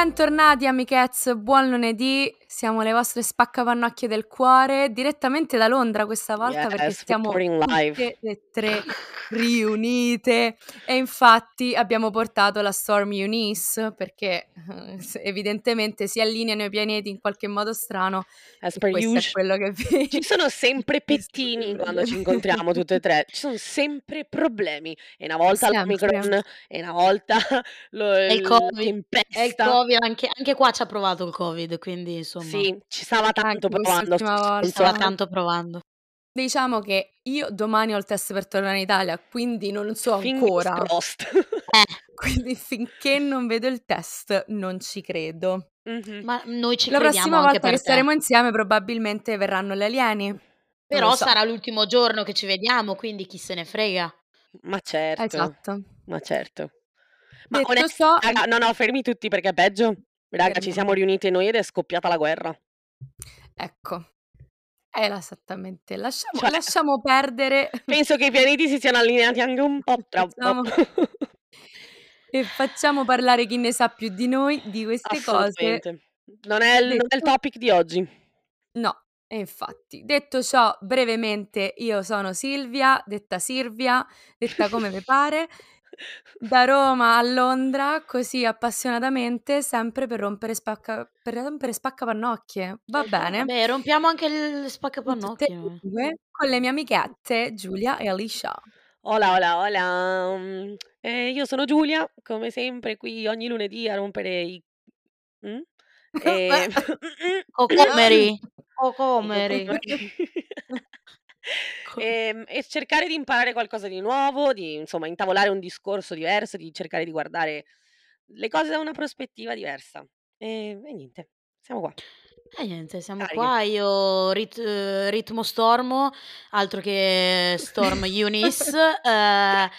Bentornati amichezze, buon lunedì, siamo le vostre spaccapannocchie del cuore, direttamente da Londra questa volta perché Yes, stiamo reporting live. tutte e tre riunite e infatti abbiamo portato la Storm Eunice perché eh, evidentemente si allineano i pianeti in qualche modo strano As per questo è usual. quello che vi... Ci sono sempre è pettini quando ci incontriamo tutte e tre, ci sono sempre problemi. E una volta Sempre. l'Omicron, e una volta lo, il il Covid, e il tempesta. Covid, anche, anche qua ci ha provato il Covid, quindi insomma, Sì, ci stava tanto provando. volta. stava stronzo. tanto provando. Diciamo che io domani ho il test per tornare in Italia, quindi non so Fingers ancora. Eh, Quindi finché non vedo il test non ci credo. Mhm. ma noi ci La crediamo prossima anche volta per che te. staremo insieme probabilmente verranno gli alieni. Però so. sarà l'ultimo giorno che ci vediamo, quindi chi se ne frega. Ma certo, Esatto. ma certo. Ma Detto onest- ciò, raga, no, no, fermi tutti perché è peggio. Raga, ci siamo riunite noi ed è scoppiata la guerra. ecco, è esattamente. Lasciamo, Cioè, lasciamo perdere penso che i pianeti si siano allineati anche un po' troppo. Facciamo- e facciamo parlare chi ne sa più di noi di queste cose. Assolutamente. Non è, il, non è il Detto- topic di oggi. No, e infatti. Detto ciò, brevemente, io sono Silvia, detta Silvia, detta come vi pare, da Roma a Londra, così appassionatamente, sempre per rompere, spacca, per rompere spaccapannocchie. Va bene? Vabbè, rompiamo anche il tutte spaccapannocchie. no? due, con le mie amichette Giulia e Alicia. Hola, hola, hola. Mm, eh, io sono Giulia, come sempre qui ogni lunedì a rompere i... Mm? E... Cocomeri. Cocomeri. E, e cercare di imparare qualcosa di nuovo, di insomma intavolare un discorso diverso, di cercare di guardare le cose da una prospettiva diversa. E, e niente, siamo qua. E niente, siamo Cariche. qua, io rit- eh, ritmo stormo, altro che Storm Eunice, eh,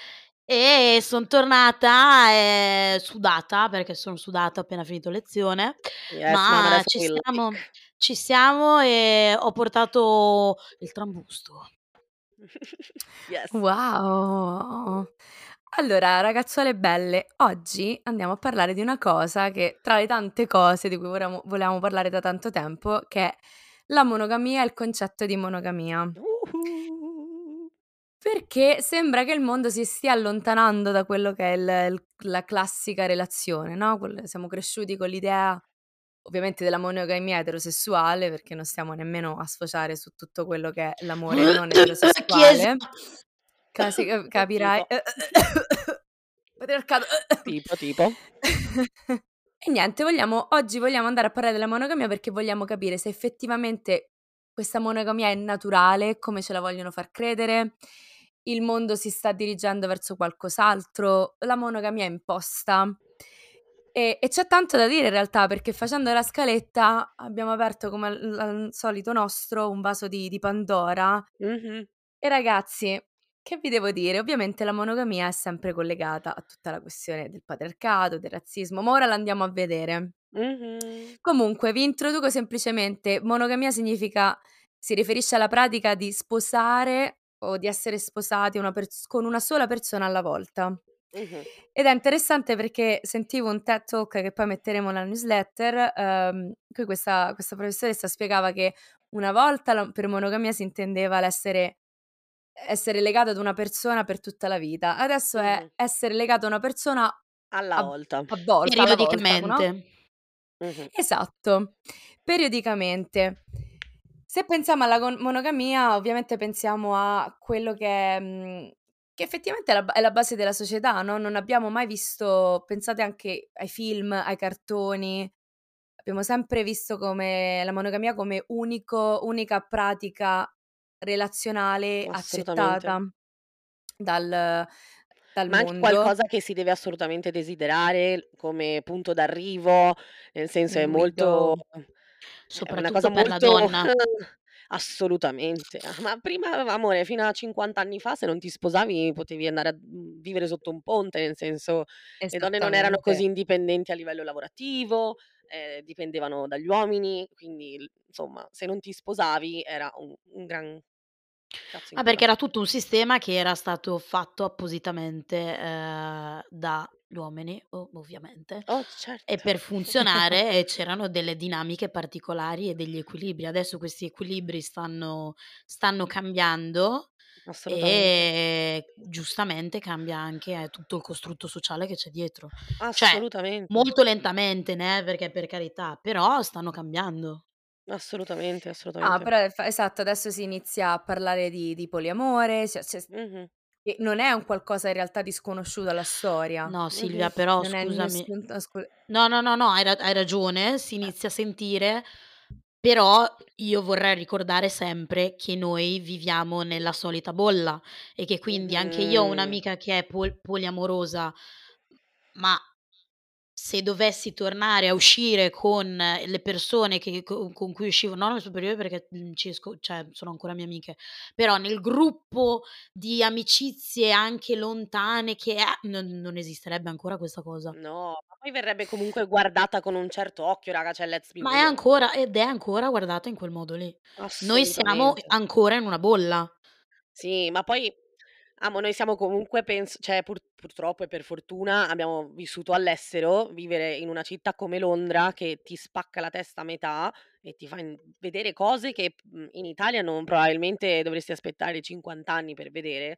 e sono tornata eh, sudata, perché sono sudata appena finito lezione, Yes, ma ci like. Ci siamo e ho portato il trambusto. yes. Wow! Allora, ragazzuole belle, oggi andiamo a parlare di una cosa che, tra le tante cose di cui volevamo, volevamo parlare da tanto tempo, che è la monogamia e il concetto di monogamia. Perché sembra che il mondo si stia allontanando da quello che è il- il- la classica relazione, no? Siamo cresciuti con l'idea, ovviamente, della monogamia eterosessuale, perché non stiamo nemmeno a sfociare su tutto quello che è l'amore non eterosessuale. Casi- capirai. Patriarcato. Tipo, tipo. E niente, vogliamo, oggi vogliamo andare a parlare della monogamia perché vogliamo capire se effettivamente questa monogamia è naturale, come ce la vogliono far credere, il mondo si sta dirigendo verso qualcos'altro, la monogamia è imposta. E, e c'è tanto da dire in realtà perché facendo la scaletta abbiamo aperto come al, al solito nostro un vaso di, di Pandora Mhm. e ragazzi, che vi devo dire? Ovviamente la monogamia è sempre collegata a tutta la questione del patriarcato, del razzismo, ma ora la andiamo a vedere. Mhm. Comunque, vi introduco semplicemente, monogamia significa, si riferisce alla pratica di sposare o di essere sposati una pers- con una sola persona alla volta. Mhm. Ed è interessante perché sentivo un TED Talk che poi metteremo nella newsletter, ehm, cui questa, questa professoressa spiegava che una volta la- per monogamia si intendeva l'essere essere legato ad una persona per tutta la vita. Adesso è Mhm. essere legato a una persona Alla a, volta. a volta, alla volta, no? Periodicamente. Mhm. Esatto, periodicamente. Se pensiamo alla monogamia, ovviamente pensiamo a quello che, è, mh, che effettivamente è la, è la base della società, no? Non abbiamo mai visto, pensate anche ai film, ai cartoni, abbiamo sempre visto come la monogamia come unico, unica pratica relazionale accettata dal, dal Ma anche mondo. qualcosa che si deve assolutamente desiderare come punto d'arrivo, nel senso è molto... go. È una Soprattutto cosa per la molto... donna. Assolutamente. Ma prima, amore, fino a 50 anni fa, se non ti sposavi, potevi andare a vivere sotto un ponte, nel senso le donne non erano così Esattamente. indipendenti a livello lavorativo, eh, dipendevano dagli uomini, quindi insomma, se non ti sposavi era un, un gran cazzo in Ah, culo. perché era tutto un sistema che era stato fatto appositamente eh, da uomini, ovviamente. Oh, E certo. per funzionare eh, c'erano delle dinamiche particolari e degli equilibri. Adesso questi equilibri stanno stanno cambiando e giustamente cambia anche, eh, tutto il costrutto sociale che c'è dietro. Cioè, Assolutamente. molto lentamente, né, perché per carità, però stanno cambiando. Assolutamente, Ah, assolutamente. però è fa esatto, adesso si inizia a parlare di di poliamore, cioè c'è s Che non è un qualcosa in realtà di sconosciuto alla storia. No Silvia, però Non scusami nessun trascu no, no, no, no, hai ra hai ragione, si inizia a sentire, però io vorrei ricordare sempre che noi viviamo nella solita bolla e che quindi anche io ho Mh-mh. un'amica che è pol poliamorosa, ma se dovessi tornare a uscire con le persone che co con cui uscivo, non alle superiori perché, mhmm, ci esco cioè sono ancora mie amiche, però nel gruppo di amicizie anche lontane che è non non esisterebbe ancora questa cosa. No, ma poi verrebbe comunque guardata con un certo occhio, raga, cioè let's be Ma è ancora ed è ancora guardata in quel modo lì. Noi siamo ancora in una bolla. Sì, ma poi amo, noi siamo comunque pens cioè pur purtroppo e per fortuna abbiamo vissuto all'estero, vivere in una città come Londra che ti spacca la testa a metà e ti fa in vedere cose che, mhmm, in Italia non probabilmente dovresti aspettare 50 anni per vedere.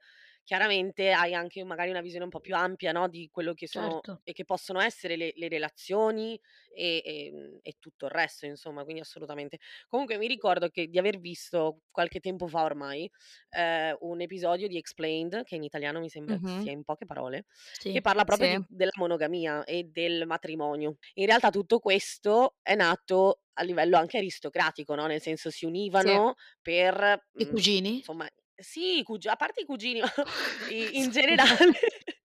Chiaramente hai anche magari una visione un po' più ampia, no, di quello che sono Certo. e che possono essere le le relazioni e ehm, e tutto il resto insomma, quindi assolutamente. Comunque mi ricordo che di aver visto qualche tempo fa ormai, ehm, un episodio di Explained, che in italiano mi sembra Mh-mh. sia in poche parole, che Sì. parla proprio Sì. di della monogamia e del matrimonio. In realtà tutto questo è nato a livello anche aristocratico, no, nel senso si Sì. univano per, I mhmm, cugini? insomma sì, i cugi a parte i cugini, i in generale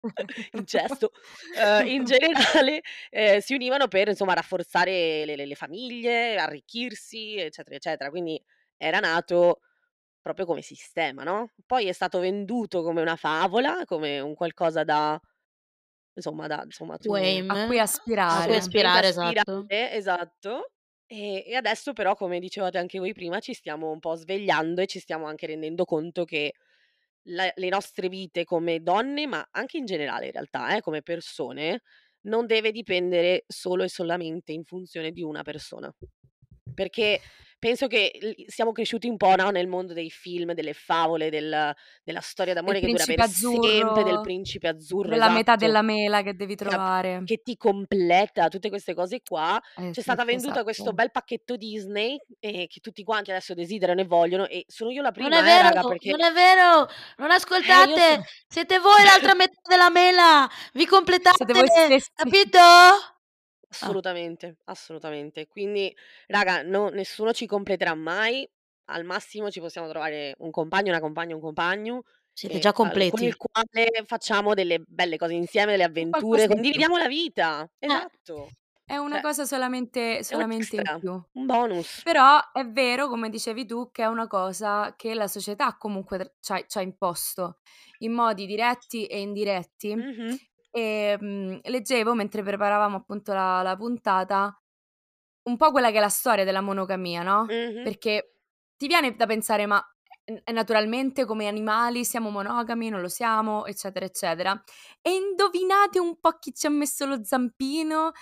incesto, uhm, in generale, ehm, si univano per insomma rafforzare le le le famiglie, arricchirsi, eccetera, eccetera. Quindi era nato proprio come sistema, no, poi è stato venduto come una favola, come un qualcosa da insomma da insomma tu! A cui A cui aspirare. aspirare, esatto. aspirare, esatto. E e adesso però, come dicevate anche voi prima, ci stiamo un po' svegliando e ci stiamo anche rendendo conto che la le nostre vite come donne, ma anche in generale in realtà eh, come persone, non deve dipendere solo e solamente in funzione di una persona. Perché penso che l siamo cresciuti un po', no, nel mondo dei film, delle favole, del della storia d'amore che dura per sempre, del azzurro, principe azzurro, della metà esatto. della mela che devi trovare. che ti completa, tutte queste cose qua. Eh C'è sì, stata venduta questo esatto. bel pacchetto Disney, ehm, che tutti quanti adesso desiderano e vogliono e sono io la Non prima è eh, raga, vero, perché non è vero, non eh, ascoltate, sono siete voi l'altra metà della mela, vi completate, Siete voi stessi. capito? Ah. Assolutamente, assolutamente. Quindi raga, no nessuno ci completerà mai, al massimo ci possiamo trovare un compagno, una compagna, un compagno, Siete e già al con il quale facciamo delle belle cose insieme, delle avventure, qualcosa in più. condividiamo la vita. Eh. Esatto. È una Cioè cosa solamente è un solamente in extra, più. un bonus. Però è vero, come dicevi tu, che è una cosa che la società comunque tr c'ha c'ha imposto in modi diretti e indiretti. Mh-mh. Ehm, leggevo mentre preparavamo appunto la la puntata, un po' quella che è la storia della monogamia, no, Mh-mh. perché ti viene da pensare: "Ma, naturalmente come animali siamo monogami, non lo siamo, eccetera, eccetera". E indovinate un po' chi ci ha messo lo zampino?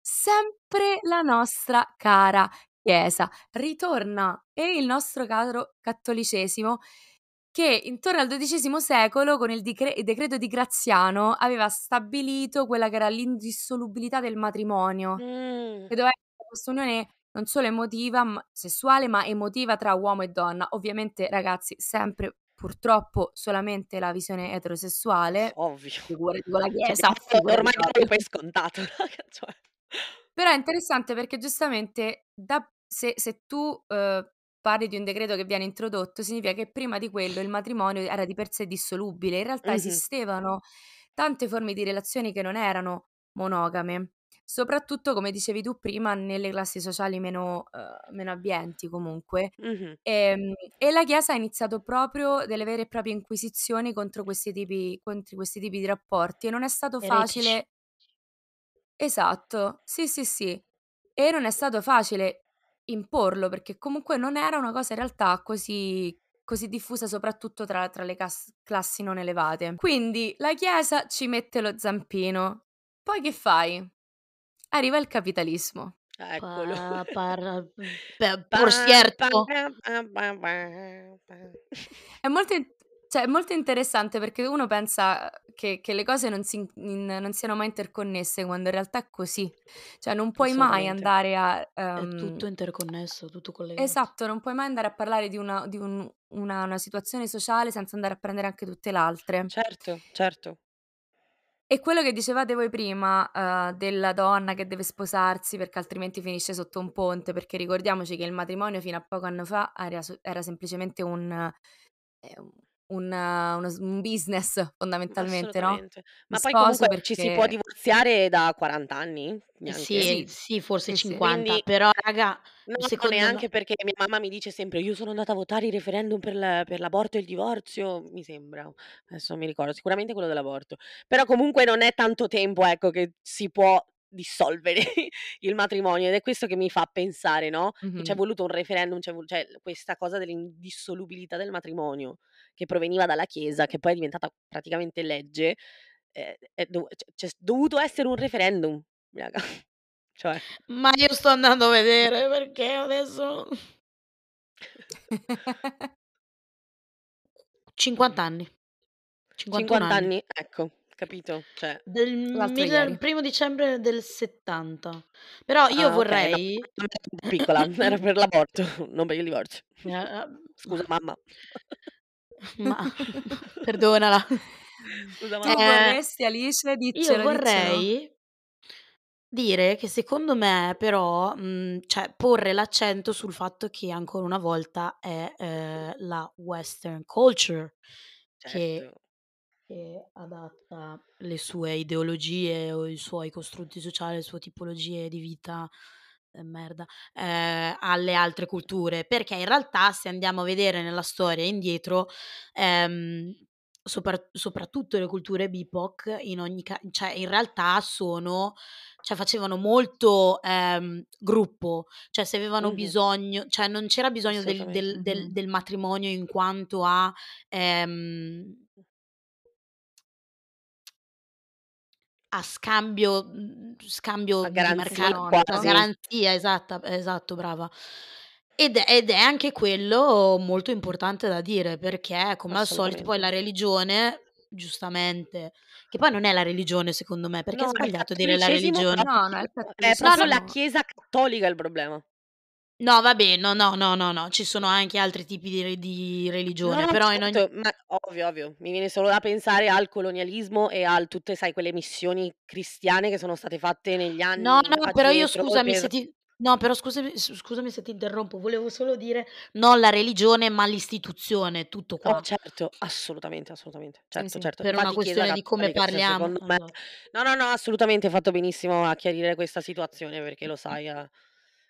Sempre la nostra cara Chiesa. Ritorna e il nostro caro cattolicesimo che intorno al XII secolo con il dicre il decreto di Graziano aveva stabilito quella che era l'indissolubilità del matrimonio, Mh. che doveva essere questa unione non solo emotiva, ma sessuale, ma emotiva tra uomo e donna. Ovviamente ragazzi, sempre purtroppo solamente la visione eterosessuale, Ovvio. figurati con la Cioè Chiesa, diamo ormai diamolo per scontato, cioè. Però è interessante perché giustamente da se se tu, uhm, parli di un decreto che viene introdotto, significa che prima di quello il matrimonio era di per sé dissolubile. In realtà Mh-mh. esistevano tante forme di relazioni che non erano monogame, soprattutto come dicevi tu prima nelle classi sociali meno uhm, meno abbienti comunque. Mh-mh. Ehm, e la Chiesa ha iniziato proprio delle vere e proprie inquisizioni contro questi tipi contro questi tipi di rapporti e non è stato Eretici. facile Esatto, sì, sì, sì. E non è stato facile imporlo, perché comunque non era una cosa in realtà così così diffusa, soprattutto tra tra le cas classi non elevate. Quindi la Chiesa ci mette lo zampino. Poi che fai? Arriva il capitalismo. Eccolo. Pa parra pe por Pam, cierto pam, pam, pam, pam, pam. È molto in cioè è molto interessante perché uno pensa che che le cose non si in non siano mai interconnesse, quando in realtà è così. Cioè non puoi mai andare a, È ehm tutto interconnesso, tutto collegato. Esatto, non puoi mai andare a parlare di una di un una una situazione sociale senza andare a prendere anche tutte le altre. Certo, certo. E quello che dicevate voi prima, uhm, della donna che deve sposarsi perché altrimenti finisce sotto un ponte, perché ricordiamoci che il matrimonio fino a poco anno fa era era semplicemente un ehm, un uno s un business fondamentalmente, no, Assolutamente. Ma poi comunque ci si può perché divorziare da 40 anni? Neanche. Sì, Sì. forse Sì, sì. 50, Quindi però raga, No, no, secondo neanche me perché mia mamma mi dice sempre: "Io sono andata a votare il referendum per l per l'aborto e il divorzio", mi sembra. Adesso non mi ricordo, sicuramente quello dell'aborto. Però comunque non è tanto tempo, ecco, che si può dissolvere il matrimonio ed è questo che mi fa pensare, no, che c'è Mh-mh. voluto un referendum, c'è voluto cioè questa cosa dell'indissolubilità del matrimonio che proveniva dalla Chiesa, che poi è diventata praticamente legge, è dov c'è dovuto essere un referendum, raga. Cioè Ma io sto andando a vedere perché adesso 50 anni. 51 50 anni. anni? Ecco, capito? Cioè Del primo dicembre del '70. Però io Ah okay, no, vorrei piccola, era per l'aborto, non per il divorzio. Eh, Scusa mamma. Ma perdonala. Scusa Tu mamma. Ehm, vorresti Alice? io Diccelo, diccelo. vorrei dire che secondo me però, mhmm, cioè porre l'accento sul fatto che ancora una volta è, ehm, la western culture che Certo. che adatta le sue ideologie o i suoi costrutti sociali, le sue tipologie di vita, ehm, merda, ehm, alle altre culture. Perché in realtà se andiamo a vedere nella storia indietro, ehm, sopra soprattutto le culture BIPOC in ogni ca cioè in realtà sono cioè facevano molto, ehm, gruppo, cioè se avevano Mh-mh. bisogno cioè non c'era bisogno del del del del matrimonio in quanto a, ehm a scambio mhmm, scambio A di mercato, quasi. garanzia, esatta esatto, brava. Ed è ed è anche quello molto importante da dire, perché come al solito poi la religione, giustamente che poi non è la religione secondo me, perché è No, è sbagliato dire la religione. No, no, è è proprio no la chiesa cattolica il problema. No vabbè, no, no, no, no, no, ci sono anche altri tipi di re di No, religione, no, però in ogni certo, ma ovvio, ovvio. Mi viene solo da pensare al colonialismo e al tutte sai quelle missioni cristiane che sono state fatte negli No, anni no, però io addietro scusami per se ti no, però scusami s scusami se ti interrompo, volevo solo dire non la religione, ma l'istituzione, tutto Oh qua. certo, assolutamente, assolutamente. Sì, Certo, sì. certo. Per una Infatti chiesa questione di come cattolica, cioè parliamo, secondo me esatto. no, no, no, assolutamente hai fatto benissimo a chiarire questa situazione perché lo sai, ehm,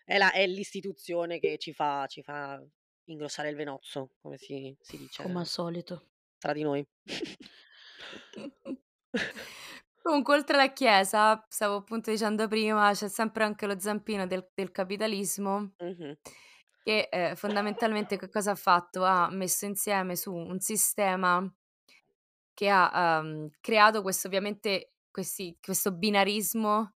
è la è l'istituzione che ci fa ci fa ingrossare il venozzo, come si si Come al dice solito. tra di noi. Comunque oltre alla chiesa, stavo appunto dicendo prima, c'è sempre anche lo zampino del del capitalismo Mh-mh. che, ehm, fondamentalmente che cosa ha fatto? Ha messo insieme su un sistema che ha, uhm, creato questo ovviamente questi questo binarismo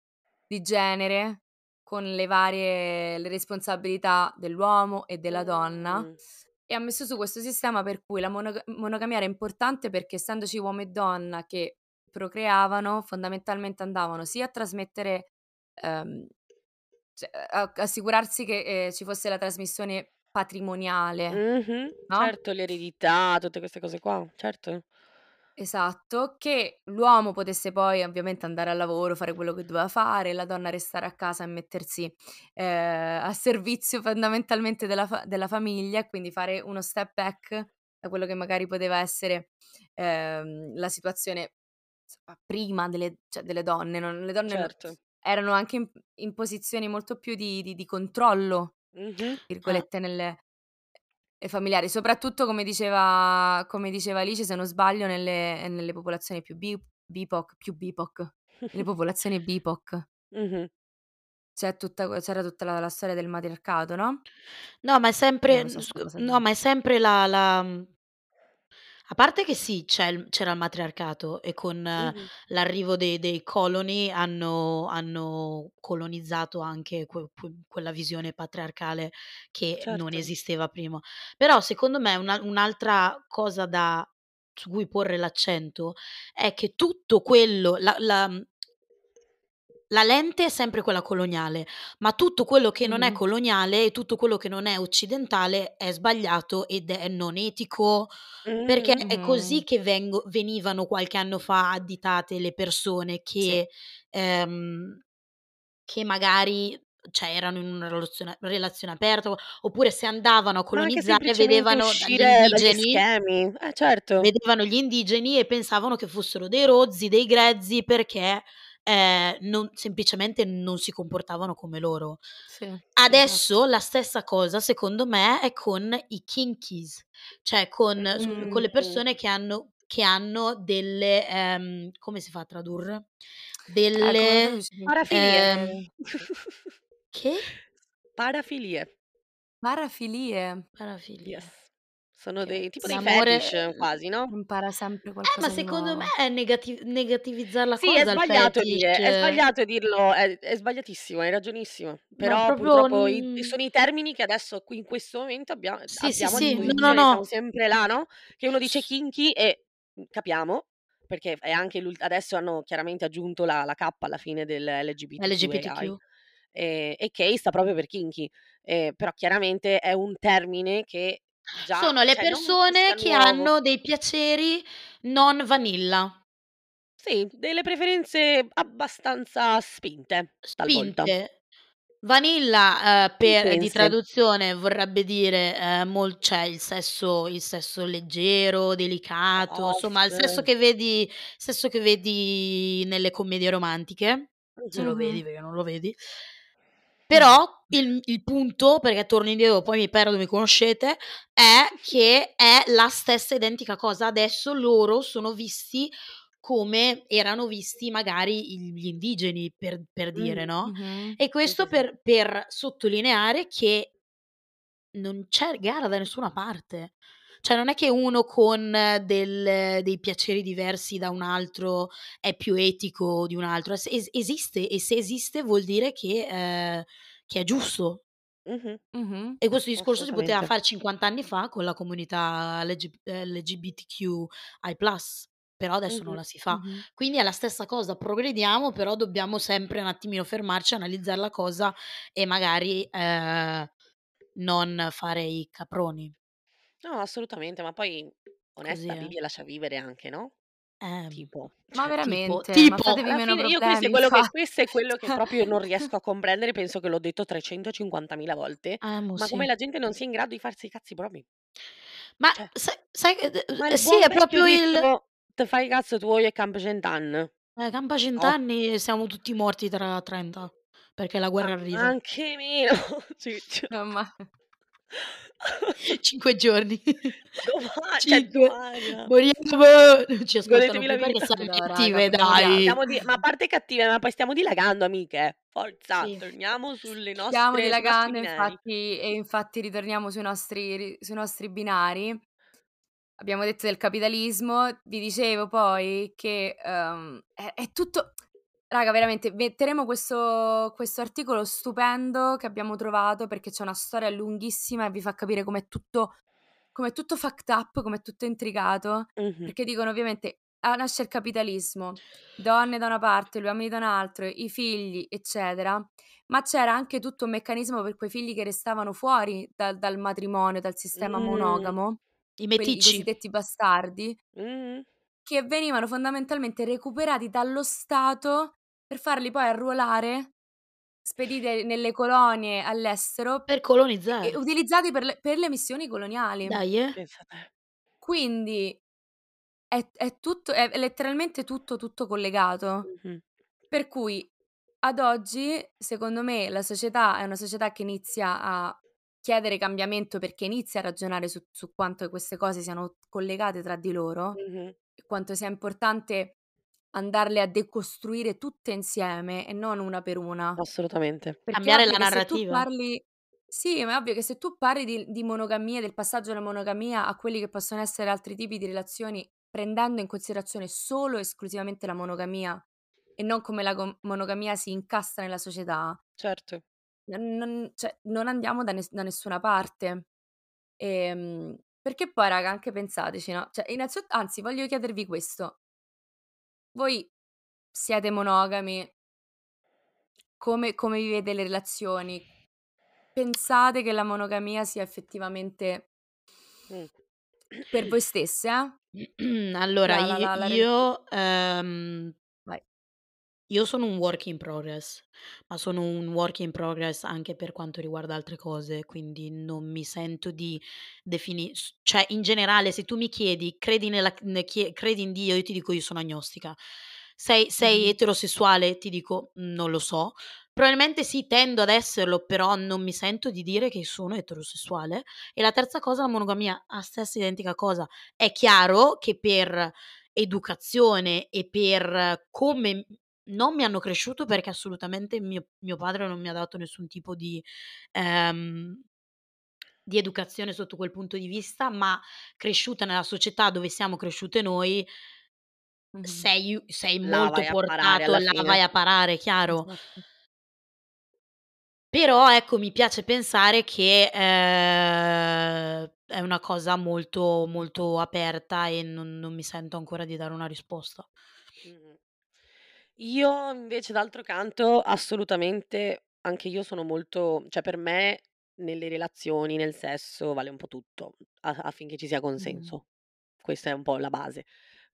di genere con le varie le responsabilità dell'uomo e della donna Mh. e ha messo su questo sistema per cui la monoga monogamia era importante perché essendoci uomo e donna che procreavano, fondamentalmente andavano sia a trasmettere ehm, cioè a assicurarsi che, ehm, ci fosse la trasmissione patrimoniale, Mh-mh. no? Certo, l'eredità, tutte queste cose qua, certo. Esatto, che l'uomo potesse poi ovviamente andare al lavoro, fare quello che doveva fare, la donna restare a casa e mettersi, ehm, a servizio fondamentalmente della fa della famiglia quindi fare uno step back da quello che magari poteva essere, ehm, la situazione insomma prima delle cioè delle donne, non le donne Certo. erano anche in in posizioni molto più di di di "controllo" Mh-mh. Eh. virgolette nelle e familiari, soprattutto come diceva come diceva Alice se non sbaglio nelle nelle popolazioni più bi BIPOC più BIPOC, nelle popolazioni BIPOC. Mh-mh. C'è tutta c'era tutta la la storia del matriarcato, no? No, ma è sempre so no, ma è sempre la la mhmm A parte che sì, c'è il c'era il matriarcato e con Mh-mh. l'arrivo dei dei coloni hanno hanno colonizzato anche que que quella visione patriarcale che non Certo. esisteva prima. Però secondo me una un'altra cosa da su cui porre l'accento è che tutto quello la la la lente è sempre quella coloniale, ma tutto quello che non è Mh-mh. coloniale e tutto quello che non è occidentale è sbagliato ed è non etico, perché Mh-mh. è così che vengo venivano qualche anno fa additate le persone Sì. che ehm, che magari cioè erano in una relazione relazione aperta, oppure se andavano a colonizzare vedevano dagli indigeni. Eh, certo. vedevano gli indigeni e pensavano che fossero dei rozzi, dei grezzi perché, ehm, non semplicemente non si comportavano come loro. Sì, esatto. Adesso la stessa cosa secondo me è con i kinkies, cioè con s con le Mh-mh. persone che hanno che hanno delle ehm, come si fa a tradurre? Eh, Delle Parafilie. ehm che? Parafilie. Parafilie. Parafilie. Yes. Sono dei tipo dei L'amore fetish quasi, no? impara sempre Eh, ma qualcosa di secondo me nuovo. è negati negativizzar la Sì, è cosa il sbagliato dire è fetish. sbagliato dirlo, è è sbagliatissimo, hai ragionissimo. Ma Però proprio purtroppo i sono i termini che adesso qui in questo momento abbia Sì, sì, abbiamo a sì. No, no, disposizione, siamo no. sempre là, no, che uno dice kinky e, capiamo, perché è anche l'ult adesso hanno chiaramente aggiunto la la K alla fine del LGBTQAI, LGBTQ. ehm, e K sta proprio per kinky. Ehm, però chiaramente è un termine che già Sono le cioè persone che nuovo. hanno dei piaceri non vanilla. Sì, delle preferenze abbastanza spinte, talvolta. Spinte. Vanilla, ehm, per di traduzione vorrebbe dire, ehm, mol cioè il sesso il sesso leggero, delicato, insomma il sesso che vedi sesso che vedi nelle commedie romantiche, se Mh-mh. lo vedi Mh-mh. perché non lo vedi. Però il il punto, perché torno indietro poi mi perdo, mi conoscete, è che è la stessa identica cosa. Adesso loro sono visti come erano visti magari gli indigeni per per dire, Mh-mh. no, Mh-mh. e questo per per sottolineare che non c'è gara da nessuna parte. Cioè non è che uno con del dei piaceri diversi da un altro è più etico di un altro, es es esiste e se esiste vuol dire che ehm, che è giusto. Mh-mh. Mh-mh. E questo discorso si poteva fare 50 anni fa con la comunità LG LGBTQI+, però adesso non Mh-mh. la si fa. Mh-mh. Quindi è la stessa cosa, progrediamo, però dobbiamo sempre un attimino fermarci, analizzar la cosa e magari, ehm, non fare i caproni. No, assolutamente, ma poi Così, onesta eh. vivi e lascia vivere anche, no, Ehm, tipo, Ma cioè tipo veramente? Ma tipo fatevi alla meno fine io questo è problemi quello che questo è quello che proprio io non riesco a comprendere, penso che l'ho detto 350.000 volte, Eh, mo' ma come sì. la gente non sia in grado di farsi i cazzi propri. Ma Cioè sai sai che d Ma uhm, il sì, buon è vecchio proprio il detto: "Te fai i cazz tuoi e campa cent'ann". Eh, campa Toh. cent'anni e siamo tutti morti tra 30, perché la Ma guerra arriva. anche meno, ciccio. Mamma 5 giorni. Doma cioè 5 domani. moriamo, ci ascoltano perché vita. siamo No raga, cattive moriamo. dai. Stiamo di ma a parte cattive, ma poi stiamo dilagando amiche. Forza, Sì. torniamo sulle Stiamo nostre nostri dilagando binari. infatti e infatti ritorniamo sui nostri ri sui nostri binari. Abbiamo detto del capitalismo, vi dicevo poi che, uhm, è è tutto raga veramente metteremo questo questo articolo stupendo che abbiamo trovato, perché c'è una storia lunghissima e vi fa capire com'è tutto com'è tutto fucked up, com'è tutto intricato, Mh-mh. perché dicono ovviamente: nasce il capitalismo, donne da una parte, gli uomini da un altro, i figli, eccetera, ma c'era anche tutto un meccanismo per quei figli che restavano fuori dal dal matrimonio, dal sistema Mh. monogamo, I quelli i meticci. cosiddetti bastardi Mh-mh. che venivano fondamentalmente recuperati dallo Stato per farli poi arruolare, spedite nelle colonie all'estero Per e e colonizzare. utilizzati per le per le missioni coloniali. Pensa te. Quindi è è tutto è letteralmente tutto, tutto collegato. Mh-mh. Per cui ad oggi, secondo me, la società è una società che inizia a chiedere cambiamento, perché inizia a ragionare su su quanto queste cose siano collegate tra di loro e quanto sia importante andarle a decostruire tutte insieme e non una per una. Assolutamente. Perché è Cambiare ovvio la che se tu narrativa. parli Sì, ma è ovvio che se tu parli di di monogamia, del passaggio alla monogamia a quelli che possono essere altri tipi di relazioni, prendendo in considerazione solo e esclusivamente la monogamia e non come la go monogamia si incastra nella società Certo. non non cioè, non andiamo da nes da nessuna parte. Ehm, perché poi raga, anche pensateci, no, cioè innanzitutto anzi voglio chiedervi questo. Voi siete monogami? Come come vivete le relazioni? Pensate che la monogamia sia effettivamente Mh. per voi stesse, eh? Allora La la la rel io, ehm. Io sono un work in progress, ma sono un work in progress anche per quanto riguarda altre cose, quindi non mi sento di defini s cioè in generale se tu mi chiedi: "Credi nella c ne chie credi in Dio?" Io ti dico: "Io sono agnostica." "Sei sei Mh-mh. eterosessuale?" Ti dico: "Non lo so." Probabilmente sì, tendo ad esserlo, però non mi sento di dire che sono eterosessuale. E la terza cosa, la monogamia, a stessa identica cosa. È chiaro che per educazione e per come non mi hanno cresciuto, perché assolutamente mio mio padre non mi ha dato nessun tipo di ehm, di educazione sotto quel punto di vista, ma cresciuta nella società dove siamo cresciute noi Mh-mh. sei sei La molto portato alla là vai fine. a parare, chiaro? Esatto. Però ecco, mi piace pensare che, ehm, è una cosa molto, molto aperta e non non mi sento ancora di dare una risposta. Io invece d'altro canto, assolutamente anche io sono molto cioè per me nelle relazioni, nel sesso, vale un po' tutto, a affinché ci sia Mh. consenso. Questa è un po' la base.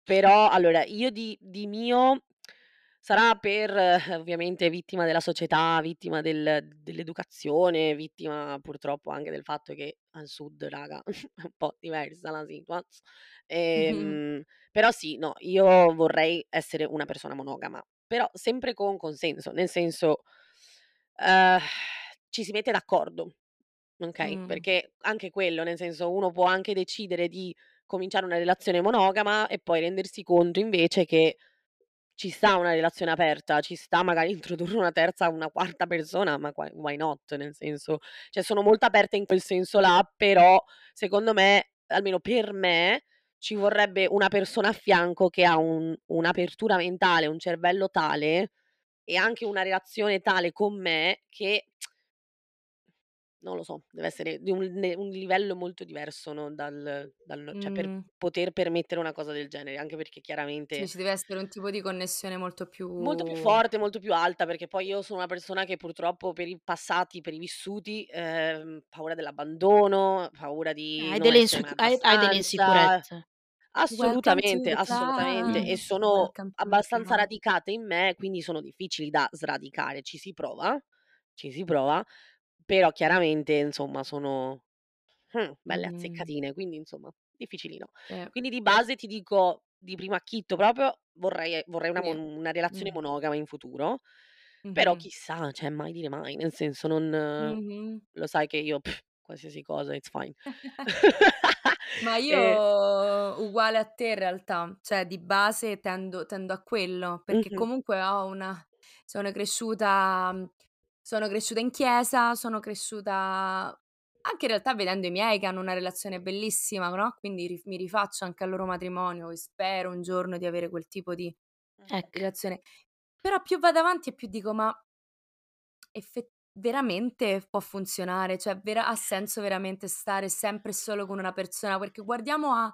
Però allora io di di mio sarà per ovviamente vittima della società, vittima del dell'educazione, vittima purtroppo anche del fatto che al sud raga è un po' diversa la situaz ehm, però sì, no, io vorrei essere una persona monogama, però sempre con consenso, nel senso, ehm, ci si mette d'accordo, okay, Mh. perché anche quello, nel senso uno può anche decidere di cominciare una relazione monogama e poi rendersi conto invece che ci sta una relazione aperta, ci sta magari introdurre una terza, una quarta persona, ma why not, nel senso cioè sono molto aperta in quel senso là, però secondo me, almeno per me, ci vorrebbe una persona a fianco che ha un un'apertura mentale, un cervello tale e anche una relazione tale con me che non lo so, deve essere di un un livello molto diverso, no, dal dal cioè per Mh. poter permettere una cosa del genere, anche perché chiaramente ci deve essere un tipo di connessione molto più Molto più forte, molto più alta, perché poi io sono una persona che purtroppo per i passati, per i vissuti, ehm, paura dell'abbandono, paura di Hai delle insicu hai hai delle insicurezze. Assolutamente, assolutamente e sono abbastanza radicate in me, quindi sono difficili da sradicare. Ci si prova, ci si prova, però chiaramente insomma sono, mh, belle Mh. azzeccatine, quindi insomma difficilino. Sì. Quindi di base ti dico, di primo acchito proprio, vorrei vorrei una Sì. mon una relazione Mh. monogama in futuro, però Mh-mh. chissà, cioè mai dire mai, nel senso non Mh-mh. lo sai che io qualsiasi cosa it's fine. Ma io E uguale a te in realtà, cioè di base tendo tendo a quello, perché Mh-mh. comunque ho una sono cresciuta sono cresciuta in chiesa, sono cresciuta anche in realtà vedendo i miei che hanno una relazione bellissima, no, quindi rif mi rifaccio anche al loro matrimonio e spero un giorno di avere quel tipo di. Ecco. relazione. Però più vado avanti e più dico: "Ma" "effe veramente può funzionare? Cioè vera ha senso veramente stare sempre solo con una persona?" Perché guardiamo a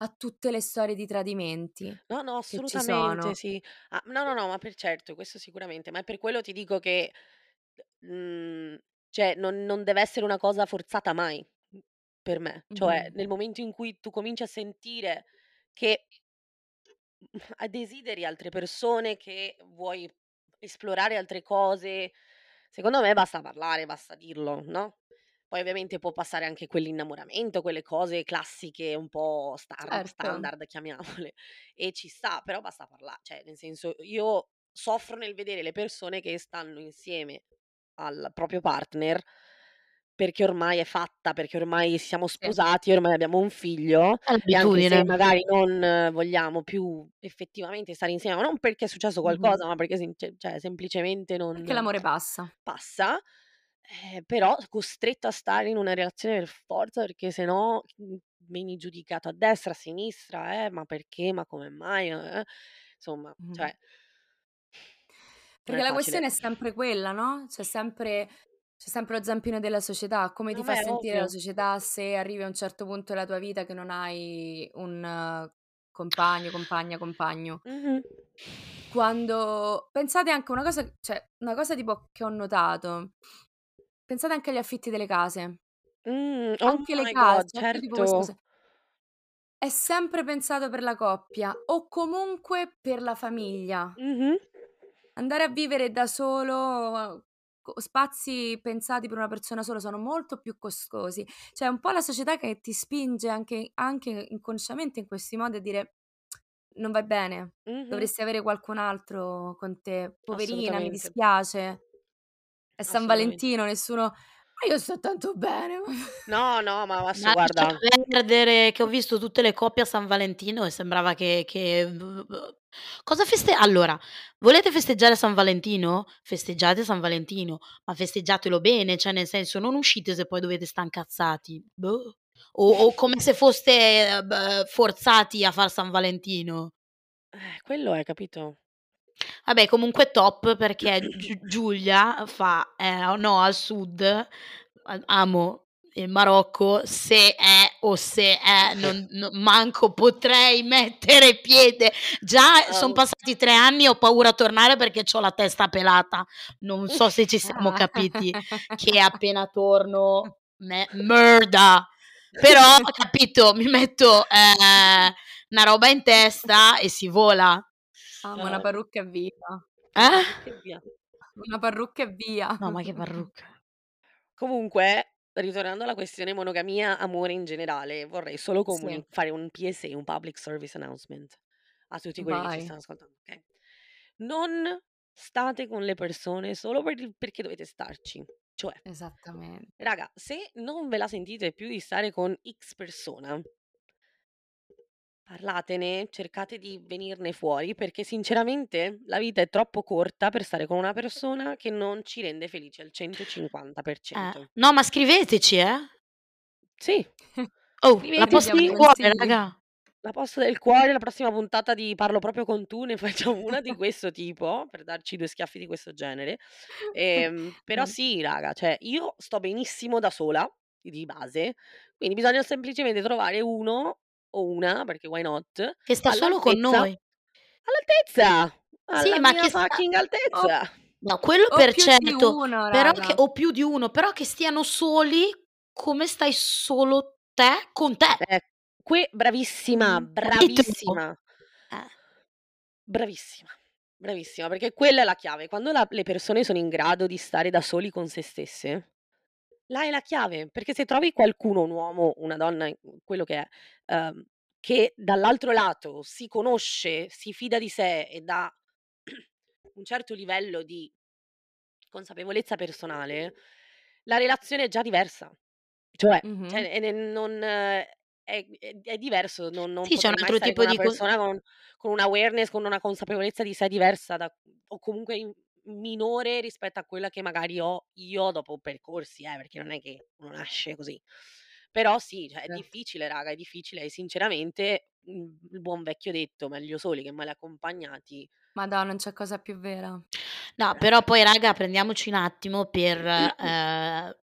a tutte le storie di tradimenti No, no, assolutamente sì. Ah, no, no, no, ma per certo, questo sicuramente, ma è per quello ti dico che, mhmm, cioè non non deve essere una cosa forzata mai, mhmm, per me. Cioè Mh-mh. nel momento in cui tu cominci a sentire che desideri altre persone, che vuoi esplorare altre cose, secondo me basta parlare, basta dirlo, no, poi ovviamente può passare anche quell'innamoramento, quelle cose classiche un po' star Certo. standard chiamiamole, e ci sta, però basta parla cioè nel senso io soffro nel vedere le persone che stanno insieme al proprio partner, perché ormai è fatta, perché ormai siamo sposati, ormai abbiamo un figlio e anche se magari non vogliamo più effettivamente stare insieme, ma non perché è successo qualcosa, ma perché cioè semplicemente Perché non l'amore passa. passa, Eh, però costretta a stare in una relazione per forza perché se no, mhmm, vieni giudicato a destra, a sinistra, eh, ma perché, ma come mai, eh, insomma, Mh. cioè Perché la facile. questione è sempre quella, no, c'è sempre c'è sempre lo zampino della società. Come ti No, fa beh, sentire la ovvio. società se arrivi a un certo punto della tua vita che non hai un compagno, compagna, compagno? Mh-mh. Quando pensate anche a una cosa cioè, una cosa tipo che ho notato, pensate anche agli affitti delle case. Mh, oh Anche le case, god, tipo queste certo. cose è sempre pensato per la coppia o comunque per la famiglia. Mh-mh. Andare a vivere da solo, spazi pensati per una persona sola sono molto più costosi. Cioè, è un po' la società che ti spinge anche anche inconsciamente in questi modi a dire: "Non vai bene, Mh-mh. dovresti avere qualcun altro con te. Poverina, mi dispiace. È San Valentino, nessuno" "Ma io sto tanto bene." No, no, ma adesso lascia guarda perdere che ho visto tutte le coppie a San Valentino e sembrava che che cosa feste allora, volete festeggiare San Valentino? Festeggiate San Valentino, ma festeggiatelo bene, cioè nel senso non uscite se poi dovete sta incazzati. Boh. O o come se foste, b forzati a far San Valentino. Eh, quello è, capito? Vabbè comunque top perché Giulia fa, ehm, no al sud, amo il Marocco, se è o se è non non manco potrei mettere piede. Già son Oh. passati 3 anni e ho paura a tornare perché c'ho la testa pelata. Non so se ci siamo capiti, che appena torno me murder. Però, capito, mi metto, ehm, 'na roba in testa e si vola. Una Ah. parrucca e via. Una Eh? parrucca e via. Una parrucca e via. No, ma che parrucca. Comunque, ritornando alla questione monogamia, amore in generale, vorrei solo Sì. comuni fare un PSA, un public service announcement a tutti quelli che ci Vai. stanno ascoltando, okay? Non state con le persone solo per il perché dovete starci. Cioè, Esattamente. raga, se non ve la sentite più di stare con X persona parlatene, cercate di venirne fuori, perché sinceramente la vita è troppo corta per stare con una persona che non ci rende felici al Eh, 150%. no, ma scriveteci, eh. Sì. Oh, la diamo posta del Scriveteci cuore, consigli. raga. la posta del cuore, la prossima puntata di Parlo proprio con tu, ne facciamo una di questo tipo, per darci 2 schiaffi di questo genere. Ehm, però sì, raga, cioè io sto benissimo da sola, di base, quindi bisogna semplicemente trovare uno o una, perché why not, Che sta solo con all'altezza noi. all'altezza, Sì, alla ma mia che sta fucking o altezza. no, quello o per più di certo, uno, però che raga. o più di uno, però che stiano soli come stai solo te con te. Eh, que bravissima. Capito? bravissima. Eh. Bravissima, bravissima, perché quella è la chiave. Quando la le persone sono in grado di stare da soli con se stesse, là è la chiave, perché se trovi qualcuno, un uomo, una donna, quello che è, uhm, che dall'altro lato si conosce, si fida di sé e dà un certo livello di consapevolezza personale, la relazione è già diversa. Cioè Mh-mh. cioè, e ne non è è è diverso, non non Sì, c'è un altro tipo di persona con con una awareness, con una consapevolezza di sé diversa da o comunque in minore rispetto a quella che magari ho io dopo percorsi, eh, perché non è che uno nasce così. Però sì, cioè è Certo. difficile raga, è difficile e sinceramente, mhmm, il buon vecchio detto: "Meglio soli che male accompagnati" Madò, non c'è cosa più vera. No, eh, però poi raga prendiamoci un attimo per, ehm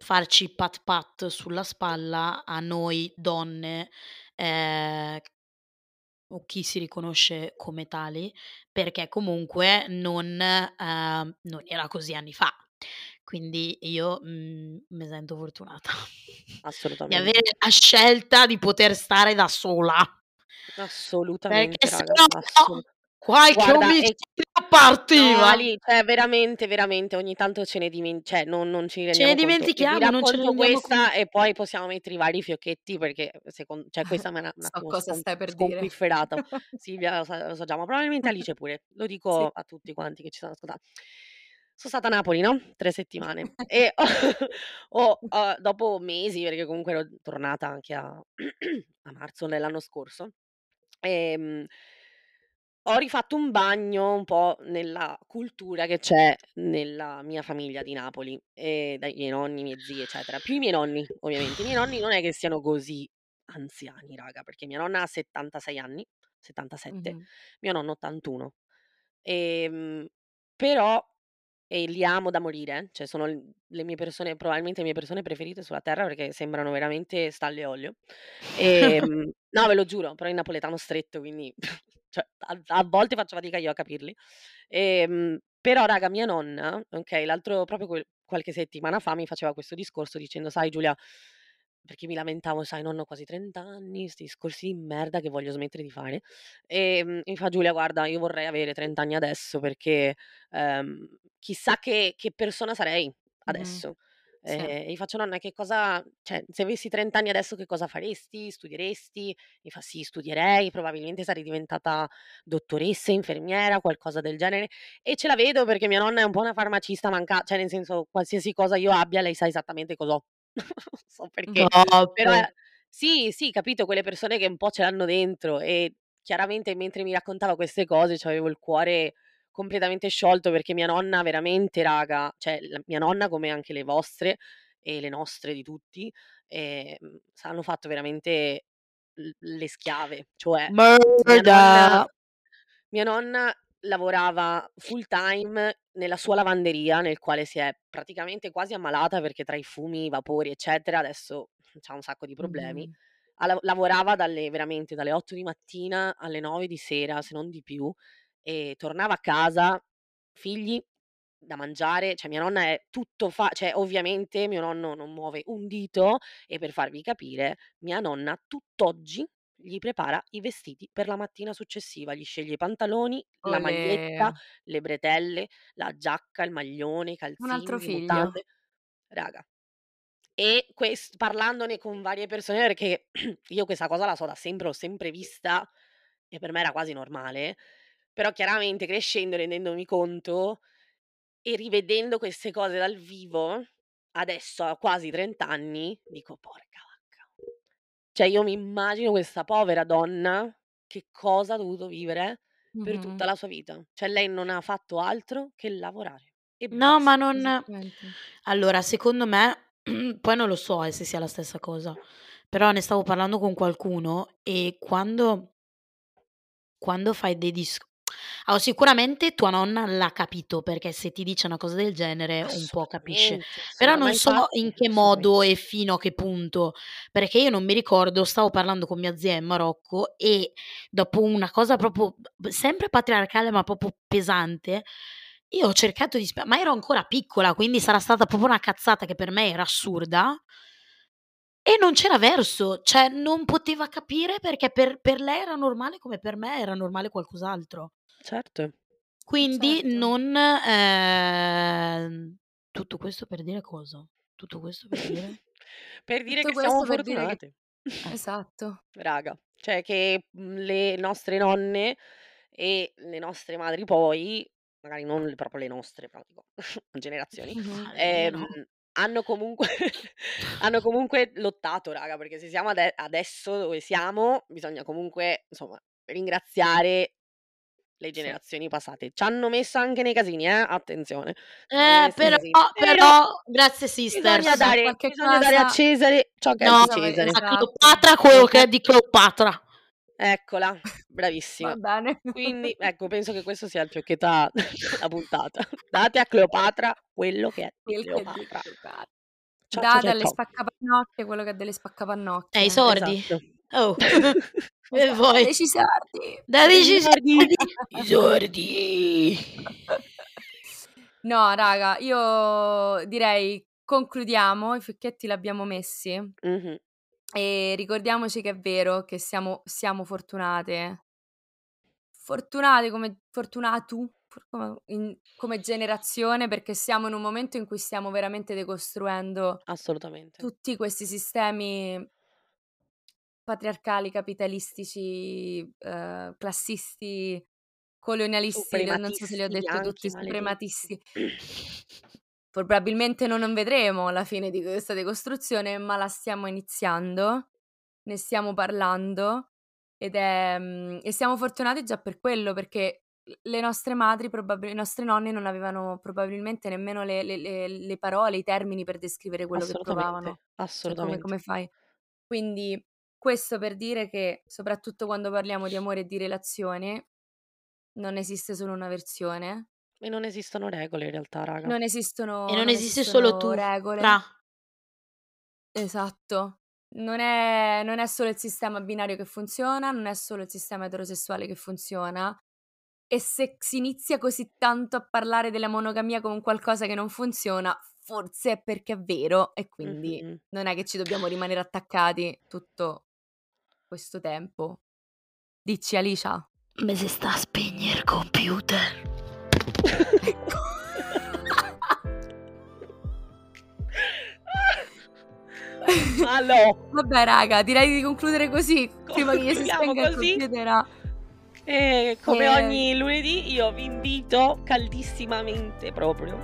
farci pat pat sulla spalla a noi donne, ehm o chi si riconosce come tali, perché comunque non ehm, non era così anni fa. Quindi io, mhmm, me sento fortunata di avere Assolutamente. la scelta di poter stare da sola. Perché Assolutamente se raga, no assolut qualche guarda e omicidio No, partiva. Ali, cioè veramente, veramente ogni tanto ce ne dimen cioè non non ci Ce ne rendiamo conto. E vi dimentichiamo, non ce ne racconto rendiamo questa conto. e poi possiamo mettere i vari fiocchetti perché secon cioè questa me n'ha un So attimo cosa scon stai per dire. Silvia lo sa lo so già, ma probabilmente Alice pure. Lo Sì. dico a tutti quanti che ci stanno ascoltando. So' stata a Napoli, no, 3 settimane e ho ho dopo mesi, perché comunque ero tornata anche a a marzo dell'anno scorso, ehm ho rifatto un bagno un po' nella cultura che c'è nella mia famiglia di Napoli, ehm, dai miei nonni, miei zii, eccetera. Più i miei nonni, ovviamente. I miei nonni non è che siano così anziani, raga, perché mia nonna ha 76 anni, 77, Mh-mh. mio nonno 81. Ehm, però e li amo da morire, cioè sono l le mie persone probabilmente le mie persone preferite sulla terra perché sembrano veramente stalle e olio. Ehm, no, ve lo giuro, però in napoletano stretto, quindi cioè a a volte faccio fatica io a capirli. Ehm, però raga, mia nonna, okay, l'altro proprio quel qualche settimana fa mi faceva questo discorso dicendo: "Sai Giulia" perché mi lamentavo: "Sai nonno ho quasi 30 anni, 'sti discorsi di merda che voglio smettere di fare." Ehm, e mi fa: "Giulia guarda, io vorrei avere 30 anni adesso perché, ehm, chissà che che persona sarei adesso." Sì. Ehm, e gli faccio: "Nonna che cosa cioè se avessi 30 anni adesso che cosa faresti? Studieresti?" Mi fa: "Sì, studierei, probabilmente sarei diventata dottoressa, infermiera, qualcosa del genere." E ce la vedo perché mia nonna è un po' una farmacista manca cioè nel senso qualsiasi cosa io abbia lei sa esattamente cos'ho. Non so perché, Top. però è sì, sì, capito, quelle persone che un po' ce l'hanno dentro e chiaramente mentre mi raccontava queste cose c'avevo il cuore completamente sciolto perché mia nonna veramente raga, cioè la mia nonna come anche le vostre e le nostre di tutti, ehm, s hanno fatto veramente le schiave. Cioè mia nonna mia nonna lavorava full time nella sua lavanderia, nel quale si è praticamente quasi ammalata perché tra i fumi, i vapori, eccetera, adesso c'ha un sacco di problemi. Ha lav lavorava dalle veramente dalle 8 di mattina alle 9 di sera, se non di più, e tornava a casa, figli, da mangiare, cioè mia nonna è tutto fa cioè ovviamente mio nonno non muove un dito e per farvi capire, mia nonna tutt'oggi gli prepara i vestiti per la mattina successiva, gli sceglie i pantaloni, la maglietta, Olè. le bretelle, la giacca, il maglione, i Un calzini, altro le figlio. mutande. Raga. E ques parlandone con varie persone perché io questa cosa la so da sempre, l'ho sempre vista e per me era quasi normale, però chiaramente crescendo, rendendomi conto e rivedendo queste cose dal vivo, adesso a quasi 30 anni, dico: "Porca vacca." Cioè io mi immagino questa povera donna che cosa ha dovuto vivere per tutta la sua vita. Cioè lei non ha fatto altro che lavorare e No, ma non allora secondo me, poi non lo so, eh, se sia la stessa cosa, però ne stavo parlando con qualcuno e quando quando fai dei dis allora sicuramente tua nonna l'ha capito, perché se ti dice una cosa del genere un po' capisce. Però non so infatti in che modo e fino a che punto, perché io non mi ricordo, stavo parlando con mia zia in Marocco e dopo una cosa proprio sempre patriarcale, ma proprio pesante, io ho cercato di spie ma ero ancora piccola, quindi sarà stata proprio una cazzata che per me era assurda e non c'era verso, cioè non poteva capire perché per per lei era normale come per me era normale qualcos'altro. Certo. Quindi certo. non ehm, tutto questo per dire cosa? Tutto questo per dire? Per dire Tutto che siamo questo per dire che fortunate. esatto. Raga, cioè che, mhmm, le nostre nonne e le nostre madri poi, magari non le proprio le nostre, però dico generazioni, Mh-mh. Ah, le mie ehm, no. hanno comunque hanno comunque lottato raga, perché se siamo ade adesso dove siamo, bisogna comunque, insomma, ringraziare le Sì. generazioni passate. C'hanno messo anche nei casini, eh, attenzione, Eh, però però però grazie bisogna sisters. Vabbè, dare bisogna dare a Cesare ciò che è No, di dove Cesare. a esatto. Cleopatra quello che è di Cleopatra. Eccola, Va bravissima. bene. Quindi ecco, penso che questo sia il fiocchettà della puntata. Date a Cleopatra quello che è di Quel è di Cleopatra. Date alle spaccapannocchie quello che è delle Eh, i spaccapannocchie. sordi. Esatto. Oh. E voi? dateci i sordi. Dateci Dateci i sordi. No raga, io direi concludiamo, i fiocchetti l'abbiamo messi Mh-mh. e ricordiamoci che è vero che siamo siamo fortunate fortunate come fortunatu for come in come generazione, perché siamo in un momento in cui stiamo veramente decostruendo Assolutamente. tutti questi sistemi patriarcali, capitalistici, uhm, classisti, colonialisti, non so se li ho detto bianchi tutti, suprematisti. Probabilmente no non vedremo la fine di questa decostruzione, ma la stiamo iniziando, ne stiamo parlando ed è, mhmm, e siamo fortunati già per quello, perché le nostre madri, probabil i nostri nonni non avevano probabilmente nemmeno le le le le parole, i termini per descrivere quello che Assolutamente, provavano. Cioè come assolutamente. come fai quindi questo per dire che, soprattutto quando parliamo di amore e di relazione, non esiste solo una versione. E non esistono regole in realtà, raga. Non esistono E non non esiste solo tu, regole. fra. Esatto. Non è non è solo il sistema binario che funziona, non è solo il sistema eterosessuale che funziona. E se si inizia così tanto a parlare della monogamia come un qualcosa che non funziona, forse è perché è vero e quindi Mh-mh-mh. non è che ci dobbiamo rimanere attaccati tutto questo tempo. Dici Alicia? Me si sta a spegnere il computer. Alò. Vabbè raga, direi di concludere così, prima che gli si spenga il così. computer a E come Ehm ogni lunedì io vi invito caldissimamente proprio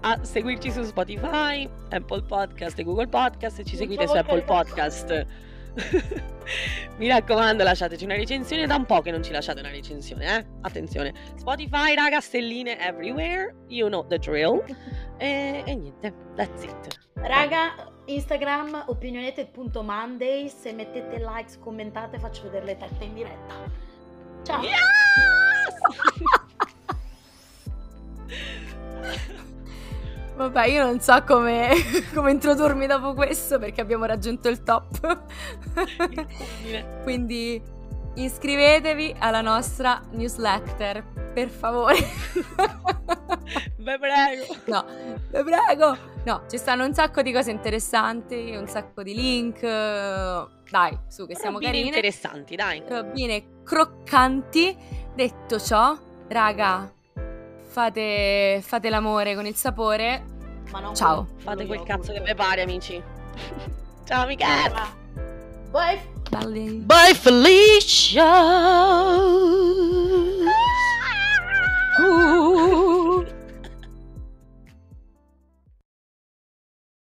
a seguirci su Spotify, Apple Podcast e Google Podcast. Se ci seguite so su Apple Podcast, mi raccomando, lasciateci una recensione. Da un po' che non ci lasciate una recensione, eh? Attenzione. Spotify, raga, stelline everywhere. You know the drill. E, e niente, that's it. Raga, Instagram opinionated.monday, se mettete likes, commentate, faccio vedere le tette in diretta. Ciao. Vabbè, io non so come, come introdurmi dopo questo perché abbiamo raggiunto il top. Quindi iscrivetevi alla nostra newsletter, per favore. Beh, prego. No, vi prego. No, ci stanno un sacco di cose interessanti, un sacco di link. Dai, su, che siamo Robine carine. interessanti, dai. Robine croccanti. Detto ciò, raga, fate, fate l'amore con il sapore. Ma non Ciao. Fate quel cazzo che vi pare, amici. Ciao, Michela. Bye. Bye. Bye, Felicia. Uh.